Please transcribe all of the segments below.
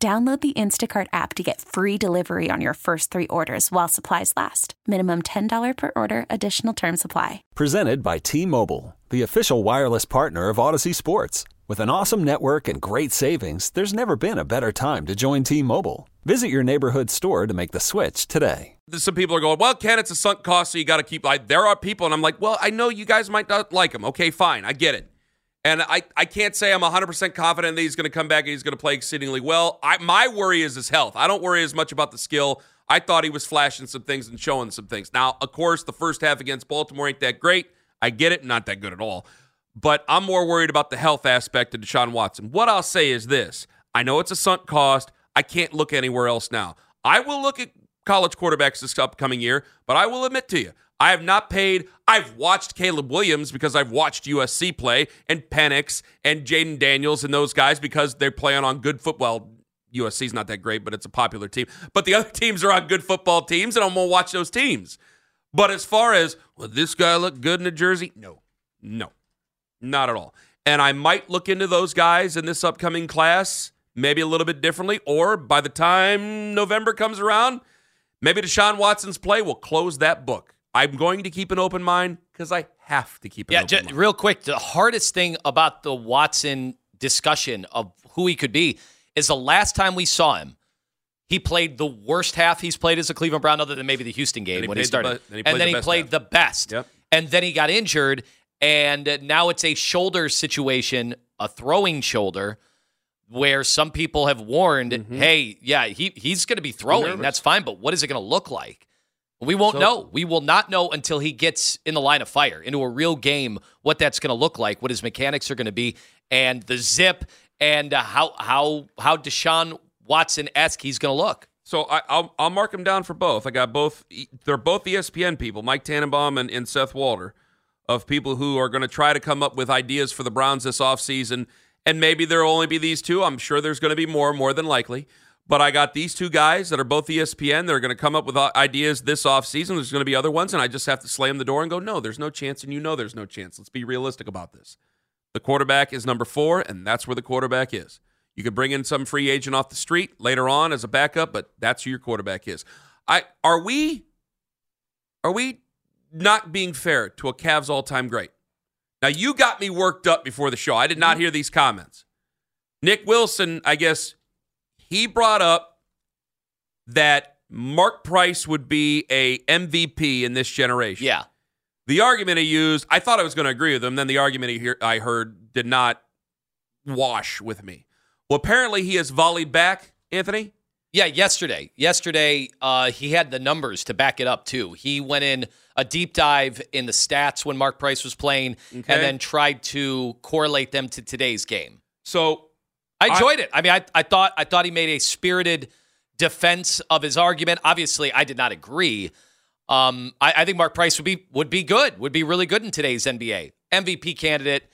Download the Instacart app to get free delivery on your first three orders while supplies last. Minimum $10 per order, additional term supply. Presented by T Mobile, the official wireless partner of Audacy Sports. With an awesome network and great savings, there's never been a better time to join T Mobile. Visit your neighborhood store to make the switch today. Some people are going, well, Ken, it's a sunk cost, so you got to keep. Like, there are people, and I'm like, well, I know you guys might not like them. Okay, fine, I get it. And I, I can't say I'm 100% confident that he's going to come back and he's going to play exceedingly well. I, my worry is his health. I don't worry as much about the skill. I thought he was flashing some things and showing some things. Now, of course, the first half against Baltimore ain't that great. I get it, not that good at all. But I'm more worried about the health aspect of Deshaun Watson. What I'll say is this I know it's a sunk cost. I can't look anywhere else now. I will look at college quarterbacks this upcoming year, but I will admit to you, I have not paid. I've watched Caleb Williams because I've watched USC play and Penix and Jayden Daniels and those guys because they're playing on good football. USC's not that great, but it's a popular team. But the other teams are on good football teams, and I'm gonna watch those teams. But as far as well, this guy look good in a jersey? No, no, not at all. And I might look into those guys in this upcoming class, maybe a little bit differently. Or by the time November comes around, maybe Deshaun Watson's play will close that book. I'm going to keep an open mind because I have to keep an yeah, open just, real quick, the hardest thing about the Watson discussion of who he could be is the last time we saw him, he played the worst half he's played as a Cleveland Brown, other than maybe the Houston game he when he played the started. then he and then the he played half. the best. Yep. And then he got injured, and now it's a shoulder situation, a throwing shoulder, where some people have warned, hey, yeah, he, he's going to be throwing. Mm-hmm. That's fine, but what is it going to look like? We won't So- know. We will not know until he gets in the line of fire, into a real game, what that's going to look like, what his mechanics are going to be, and the zip, and uh, how how how Deshaun Watson esque he's going to look. So I, I'll I'll mark them down for both. I got both. They're both ESPN people, Mike Tannenbaum and, and Seth Walder, of people who are going to try to come up with ideas for the Browns this offseason. And maybe there'll only be these two. I'm sure there's going to be more, more than likely. But I got these two guys that are both ESPN. They're going to come up with ideas this offseason. There's going to be other ones, and I just have to slam the door and go, no, there's no chance, and you know there's no chance. Let's be realistic about this. The quarterback is number four, and that's where the quarterback is. You could bring in some free agent off the street later on as a backup, but that's who your quarterback is. I are we are we not being fair to a Cavs all-time great? Now you got me worked up before the show. I did not mm-hmm. hear these comments. Nick Wilson, I guess he brought up that Mark Price would be a MVP in this generation. Yeah, The argument he used, I thought I was going to agree with him. Then the argument he hear, I heard did not wash with me. Well, apparently he has volleyed back, Anthony. yeah. Yesterday, yesterday, uh, he had the numbers to back it up too. He went in a deep dive in the stats when Mark Price was playing, Okay. and then tried to correlate them to today's game. So I enjoyed it. I mean, I, I thought I thought he made a spirited defense of his argument. Obviously, I did not agree. Um, I, I think Mark Price would be would be good, would be really good in today's NBA MVP candidate.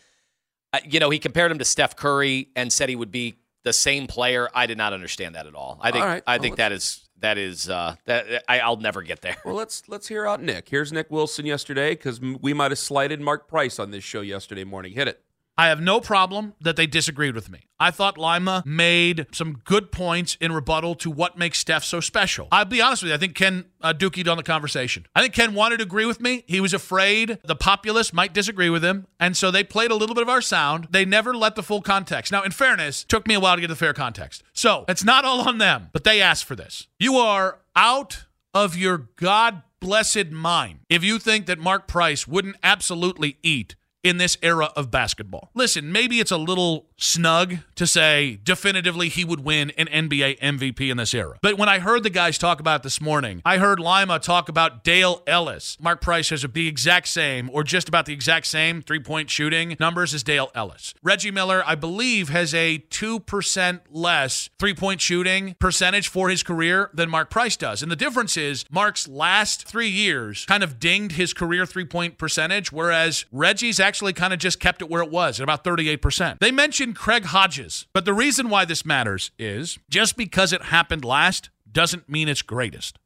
Uh, you know, he compared him to Steph Curry and said he would be the same player. I did not understand that at all. I think All right. I Well, think that is that is uh, that I, I'll never get there. well, let's let's hear out Nick. Here's Nick Wilson yesterday because we might have slighted Mark Price on this show yesterday morning. Hit it. I have no problem that they disagreed with me. I thought Lima made some good points in rebuttal to what makes Steph so special. I'll be honest with you. I think Ken uh, dookied on the conversation. I think Ken wanted to agree with me. He was afraid the populace might disagree with him. And so they played a little bit of our sound. They never let the full context. Now, in fairness, took me a while to get the fair context. So it's not all on them, but they asked for this. You are out of your God blessed mind if you think that Mark Price wouldn't absolutely eat in this era of basketball. Listen, maybe it's a little snug to say definitively he would win an NBA MVP in this era. But when I heard the guys talk about this morning, I heard Lima talk about Dale Ellis. Mark Price has the exact same, or just about the exact same three point shooting numbers as Dale Ellis. Reggie Miller, I believe, has a 2% less three point shooting percentage for his career than Mark Price does. And the difference is Mark's last three years kind of dinged his career three point percentage, whereas Reggie's actually kind of just kept it where it was at about 38%. They mentioned Craig Hodges, but the reason why this matters is just because it happened last doesn't mean it's greatest.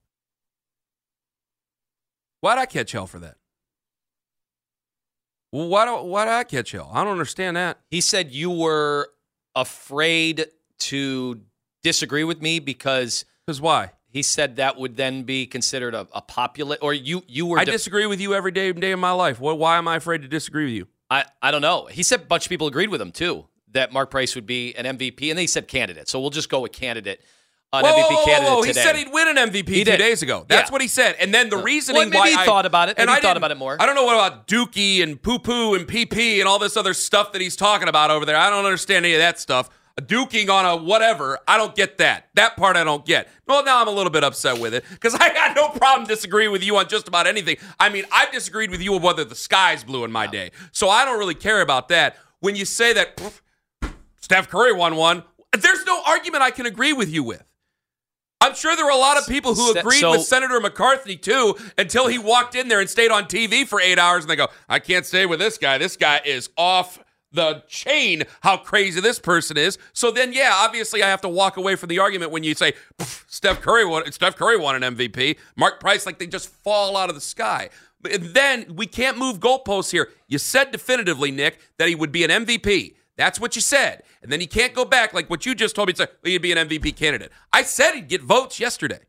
Why'd I catch hell for that? Why do why'd I catch hell? I don't understand that. He said you were afraid to disagree with me because Because why? He said that would then be considered a, a popular or you you were I de- disagree with you every day day of my life. What, why am I afraid to disagree with you? I, I don't know. He said a bunch of people agreed with him too that Mark Price would be an MVP, and they said candidate. So we'll just go with candidate, an Whoa, MVP whoa, whoa, candidate whoa. He today. said he'd win an MVP He two did. days ago. That's Yeah. what he said. And then the reasoning Well, maybe why he I- thought about it. and Maybe he I thought about it more. I don't know what about Dookie and poo poo and PP and all this other stuff that he's talking about over there. I don't understand any of that stuff. Duking on a whatever, I don't get that. That part I don't get. Well, now I'm a little bit upset with it because I got no problem disagreeing with you on just about anything. I mean, I've disagreed with you on whether the sky's blue in my day, so I don't really care about that. When you say that pff, Steph Curry won one, there's no argument I can agree with you with. I'm sure there were a lot of people who agreed so- with Senator McCarthy too until he walked in there and stayed on TV for eight hours and they go, I can't stay with this guy. This guy is off the chain how crazy this person is. So then, yeah, obviously I have to walk away from the argument when you say Steph Curry won, Steph Curry won an MVP, Mark Price, like they just fall out of the sky. Then we can't move goalposts here. You said definitively, Nick, that he would be an MVP. That's what you said. And then you can't go back like what you just told me say, well, he'd be an MVP candidate. I said he'd get votes yesterday.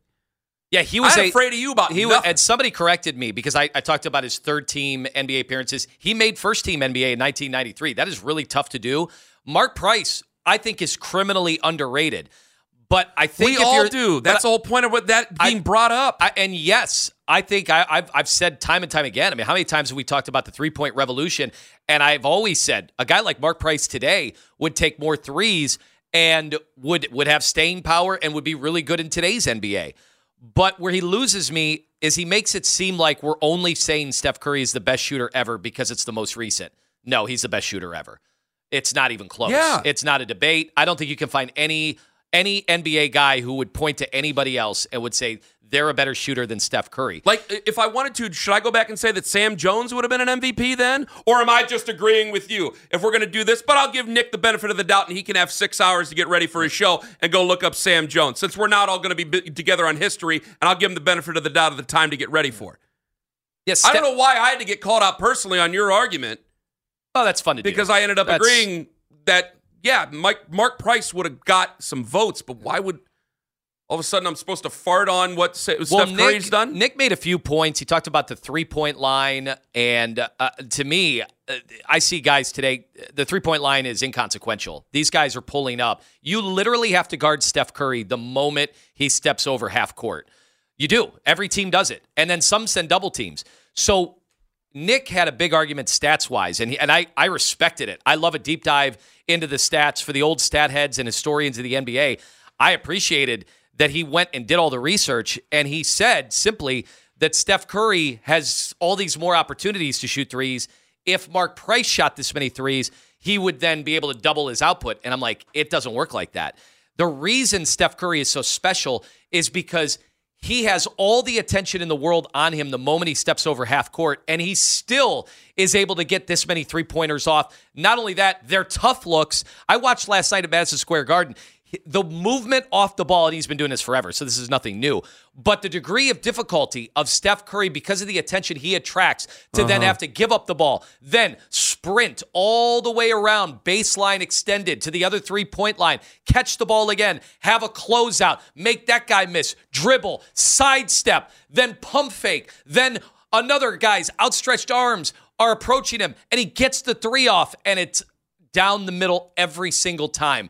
Yeah, he was I'm a- afraid of you about he was, and somebody corrected me because I, I talked about his third team NBA appearances. He made first team NBA in 1993. That is really tough to do. Mark Price, I think, is criminally underrated. But I think we if all do. That's the whole point of what that I- being brought up. I, and yes, I think I, I've, I've said time and time again. I mean, how many times have we talked about the three point revolution? And I've always said a guy like Mark Price today would take more threes and would would have staying power and would be really good in today's NBA. But where he loses me is he makes it seem like we're only saying Steph Curry is the best shooter ever because it's the most recent. No, he's the best shooter ever. It's not even close. Yeah. It's not a debate. I don't think you can find any any NBA guy who would point to anybody else and would say they're a better shooter than Steph Curry. like, if I wanted to, should I go back and say that Sam Jones would have been an MVP then? Or am I just agreeing with you if we're going to do this? But I'll give Nick the benefit of the doubt and he can have six hours to get ready for his show and go look up Sam Jones since we're not all going to be together on history and I'll give him the benefit of the doubt of the time to get ready for it. Yes, I don't know why I had to get called out personally on your argument Oh, that's fun to do. because I ended up That's- agreeing that, yeah, Mike, Mark Price would have got some votes, but why would all of a sudden I'm supposed to fart on what Sa- Well, Steph Nick, Curry's done? Nick made a few points. He talked about the three point line. And uh, to me, uh, I see guys today, the three point line is inconsequential. These guys are pulling up. You literally have to guard Steph Curry the moment he steps over half court. You do. Every team does it. And then some send double teams. So Nick had a big argument stats wise, and he, and I I respected it. I love a deep dive into the stats for the old stat heads and historians of the NBA. I appreciated that he went and did all the research, and he said simply that Steph Curry has all these more opportunities to shoot threes. If Mark Price shot this many threes, he would then be able to double his output. And I'm like, it doesn't work like that. The reason Steph Curry is so special is because he has all the attention in the world on him the moment he steps over half court, and he still is able to get this many three pointers off. Not only that, they're tough looks. I watched last night at Madison Square Garden. The movement off the ball, and he's been doing this forever, so this is nothing new. But the degree of difficulty of Steph Curry because of the attention he attracts to then uh-huh. have to give up the ball, then sprint all the way around, baseline extended to the other three point line, catch the ball again, have a closeout, make that guy miss, dribble, sidestep, then pump fake, then another guy's outstretched arms are approaching him, and he gets the three off, and it's down the middle every single time,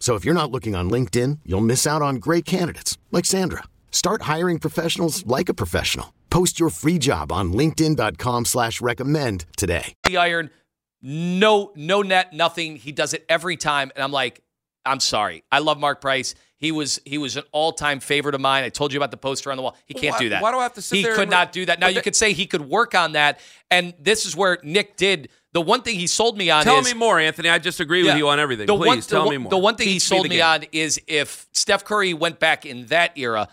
So if you're not looking on LinkedIn, you'll miss out on great candidates like Sandra. Start hiring professionals like a professional. Post your free job on LinkedIn.com slash recommend today. The iron, no, no net, nothing. He does it every time. And I'm like, I'm sorry. I love Mark Price. He was he was an all time favorite of mine. I told you about the poster on the wall. He can't Why- do that. why do I have to sit He there could and- not do that. Now but you that- could say he could work on that. And this is where Nick did the one thing he sold me on. Is Tell is, me more, Anthony. I just agree Yeah. with you on everything. The Please one, tell the, me more. The one thing he sold the me, on is if Steph Curry went back in that era,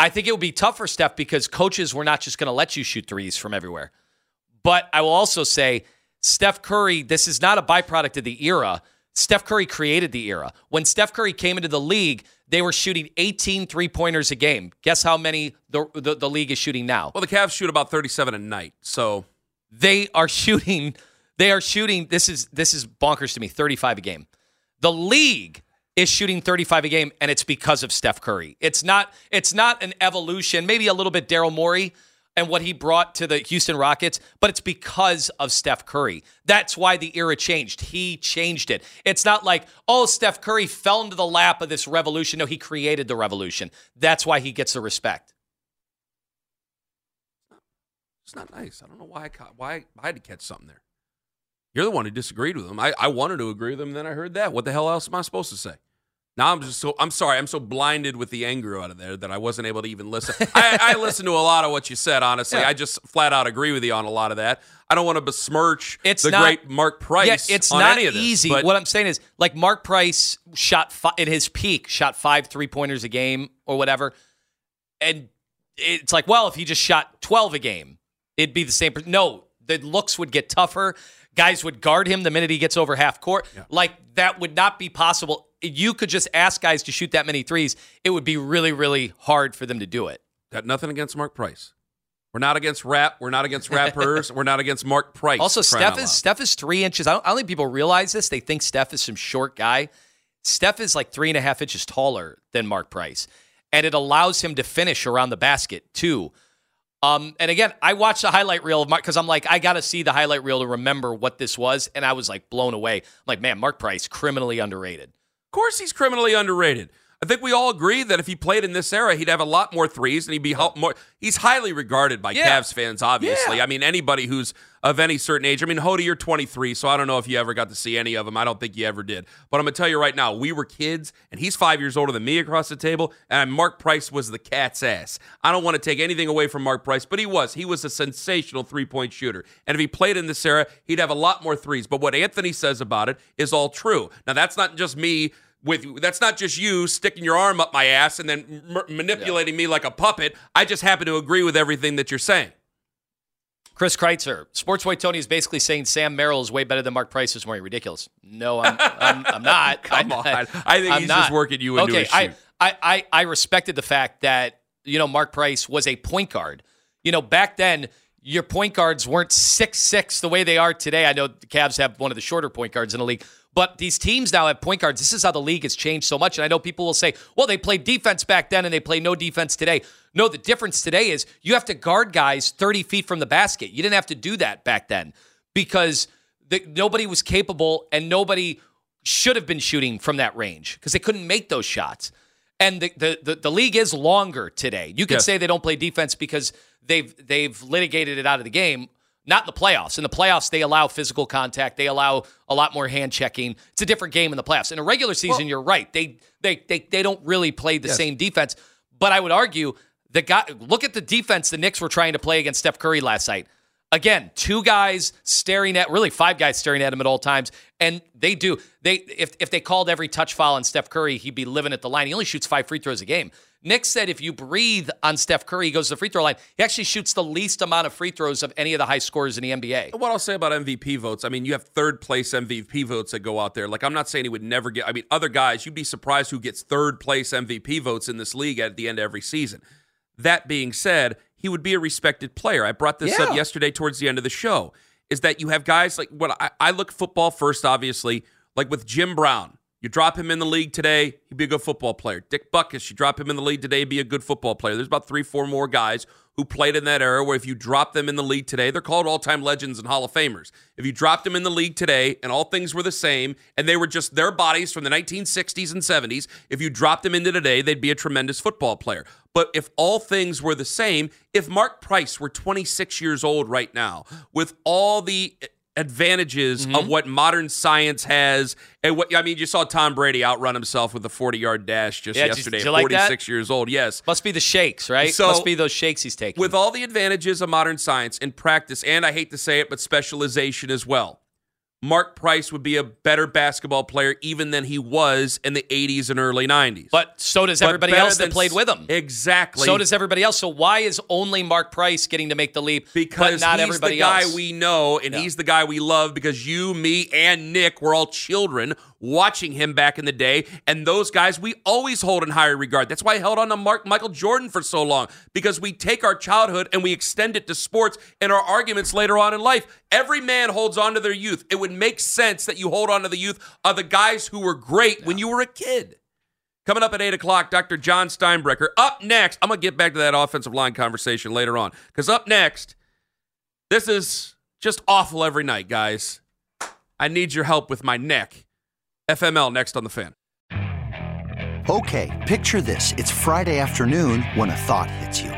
I think it would be tough for Steph because coaches were not just going to let you shoot threes from everywhere. But I will also say, Steph Curry, this is not a byproduct of the era. Steph Curry created the era. When Steph Curry came into the league, they were shooting 18 three pointers a game. Guess how many the, the, the league is shooting now? Well, the Cavs shoot about 37 a night. So they are shooting they are shooting this is this is bonkers to me 35 a game. The league is shooting 35 a game and it's because of Steph Curry. It's not it's not an evolution maybe a little bit Daryl Morey and what he brought to the Houston Rockets but it's because of Steph Curry. That's why the era changed. He changed it. It's not like oh Steph Curry fell into the lap of this revolution. No he created the revolution. That's why he gets the respect. It's not nice. I don't know why I caught, why I had to catch something there. You're the one who disagreed with him. I, I wanted to agree with him, then I heard that. What the hell else am I supposed to say? Now I'm just so I'm sorry. I'm so blinded with the anger out of there that I wasn't able to even listen. I, I listened to a lot of what you said. Honestly, Yeah. I just flat out agree with you on a lot of that. I don't want to besmirch It's the not- great Mark Price. Yeah, it's not this, easy. but- What I'm saying is, like Mark Price shot fi- at his peak, shot five three pointers a game or whatever, and it's like, well, if he just shot 12 a game, it'd be the same. No, the looks would get tougher. Guys would guard him the minute he gets over half court. Like that would not be possible. You could just ask guys to shoot that many threes. It would be really, really hard for them to do it. Got nothing against Mark Price. We're not against rap. We're not against rappers. We're not against Mark Price. Also, Steph is. Steph is three inches. I don't, I don't think people realize this. They think Steph is some short guy. Steph is like three and a half inches taller than Mark Price, and it allows him to finish around the basket too. Um, and again, I watched the highlight reel of Mark because I'm like, I got to see the highlight reel to remember what this was, and I was like blown away. I'm like, man, Mark Price criminally underrated. Of course, he's criminally underrated. I think we all agree that if he played in this era, he'd have a lot more threes and he'd be more. He's highly regarded by Yeah. Cavs fans, obviously. Yeah. I mean, anybody who's of any certain age. I mean, Hody, you're 23, so I don't know if you ever got to see any of them. I don't think you ever did. But I'm going to tell you right now, we were kids, and he's five years older than me across the table, and Mark Price was the cat's ass. I don't want to take anything away from Mark Price, but he was. He was a sensational three point shooter. And if he played in this era, he'd have a lot more threes. But what Anthony says about it is all true. Now, that's not just me with that's not just you sticking your arm up my ass and then m- manipulating me like a puppet. I just happen to agree with everything that you're saying. Chris Kreitzer, Sports White Tony is basically saying Sam Merrill is way better than Mark Price. this morning. ridiculous. No, I'm, I'm, I'm not. Come on. I think I'm he's not. just working you into okay, a I, shoot. I, I, I respected the fact that you know Mark Price was a point guard. You know, back then your point guards weren't six six the way they are today. I know the Cavs have one of the shorter point guards in the league, but these teams now have point guards. This is how the league has changed so much. And I know people will say, well, they played defense back then and they play no defense today. No, the difference today is you have to guard guys 30 feet from the basket. You didn't have to do that back then because the, nobody was capable and nobody should have been shooting from that range because they couldn't make those shots. And the, the, the, the league is longer today. You could say they don't play defense because they've they've litigated it out of the game. Not in the playoffs. In the playoffs, they allow physical contact. They allow a lot more hand checking. It's a different game in the playoffs. In a regular season, you're right. They they they they don't really play the same defense. But I would argue the guy look at the defense the Knicks were trying to play against Steph Curry last night. Again, two guys staring at really five guys staring at him at all times, and they do. They if if they called every touch foul on Steph Curry, he'd be living at the line. He only shoots five free throws a game. Nick said if you breathe on Steph Curry, he goes to the free throw line. He actually shoots the least amount of free throws of any of the high scorers in the NBA. What I'll say about MVP votes, I mean, you have third place MVP votes that go out there. Like, I'm not saying he would never get, I mean, other guys, you'd be surprised who gets third place MVP votes in this league at the end of every season. That being said, he would be a respected player. I brought this up yesterday towards the end of the show. Is that you have guys like what I, I look football first, obviously, like with Jim Brown. You drop him in the league today, he'd be a good football player. Dick Butkus, you drop him in the league today, he'd be a good football player. There's about three, four more guys who played in that era where if you drop them in the league today, they're called all time legends and Hall of Famers. If you dropped them in the league today and all things were the same and they were just their bodies from the 1960s and 70s, if you dropped them into today, they'd be a tremendous football player. But if all things were the same, if Mark Price were 26 years old right now, with all the advantages Mm-hmm. of what modern science has, and what I mean, you saw Tom Brady outrun himself with a 40 yard dash just Yeah, yesterday, did at like 46 years old. Yes. Must be the shakes, right? So- Must be those shakes he's taking. With all the advantages of modern science in practice, and I hate to say it, but specialization as well. Mark Price would be a better basketball player even than he was in the 80s and early 90s. but so does But everybody else that played with him. Exactly. So does everybody else. So why is only Mark Price getting to make the leap, because but not he's everybody the guy else? we know, and Yeah. he's the guy we love because you, me, and Nick were all children watching him back in the day, and those guys we always hold in higher regard. That's why I held on to Mark Michael Jordan for so long because we take our childhood and we extend it to sports and our arguments later on in life. Every man holds on to their youth. It would make sense that you hold on to the youth of the guys who were great when you were a kid. Coming up at 8 o'clock, Dr. John Steinbrecher. Up next, I'm going to get back to that offensive line conversation later on. Because up next, this is just awful every night, guys. I need your help with my neck. FML next on the fan. Okay, picture this. It's Friday afternoon when a thought hits you.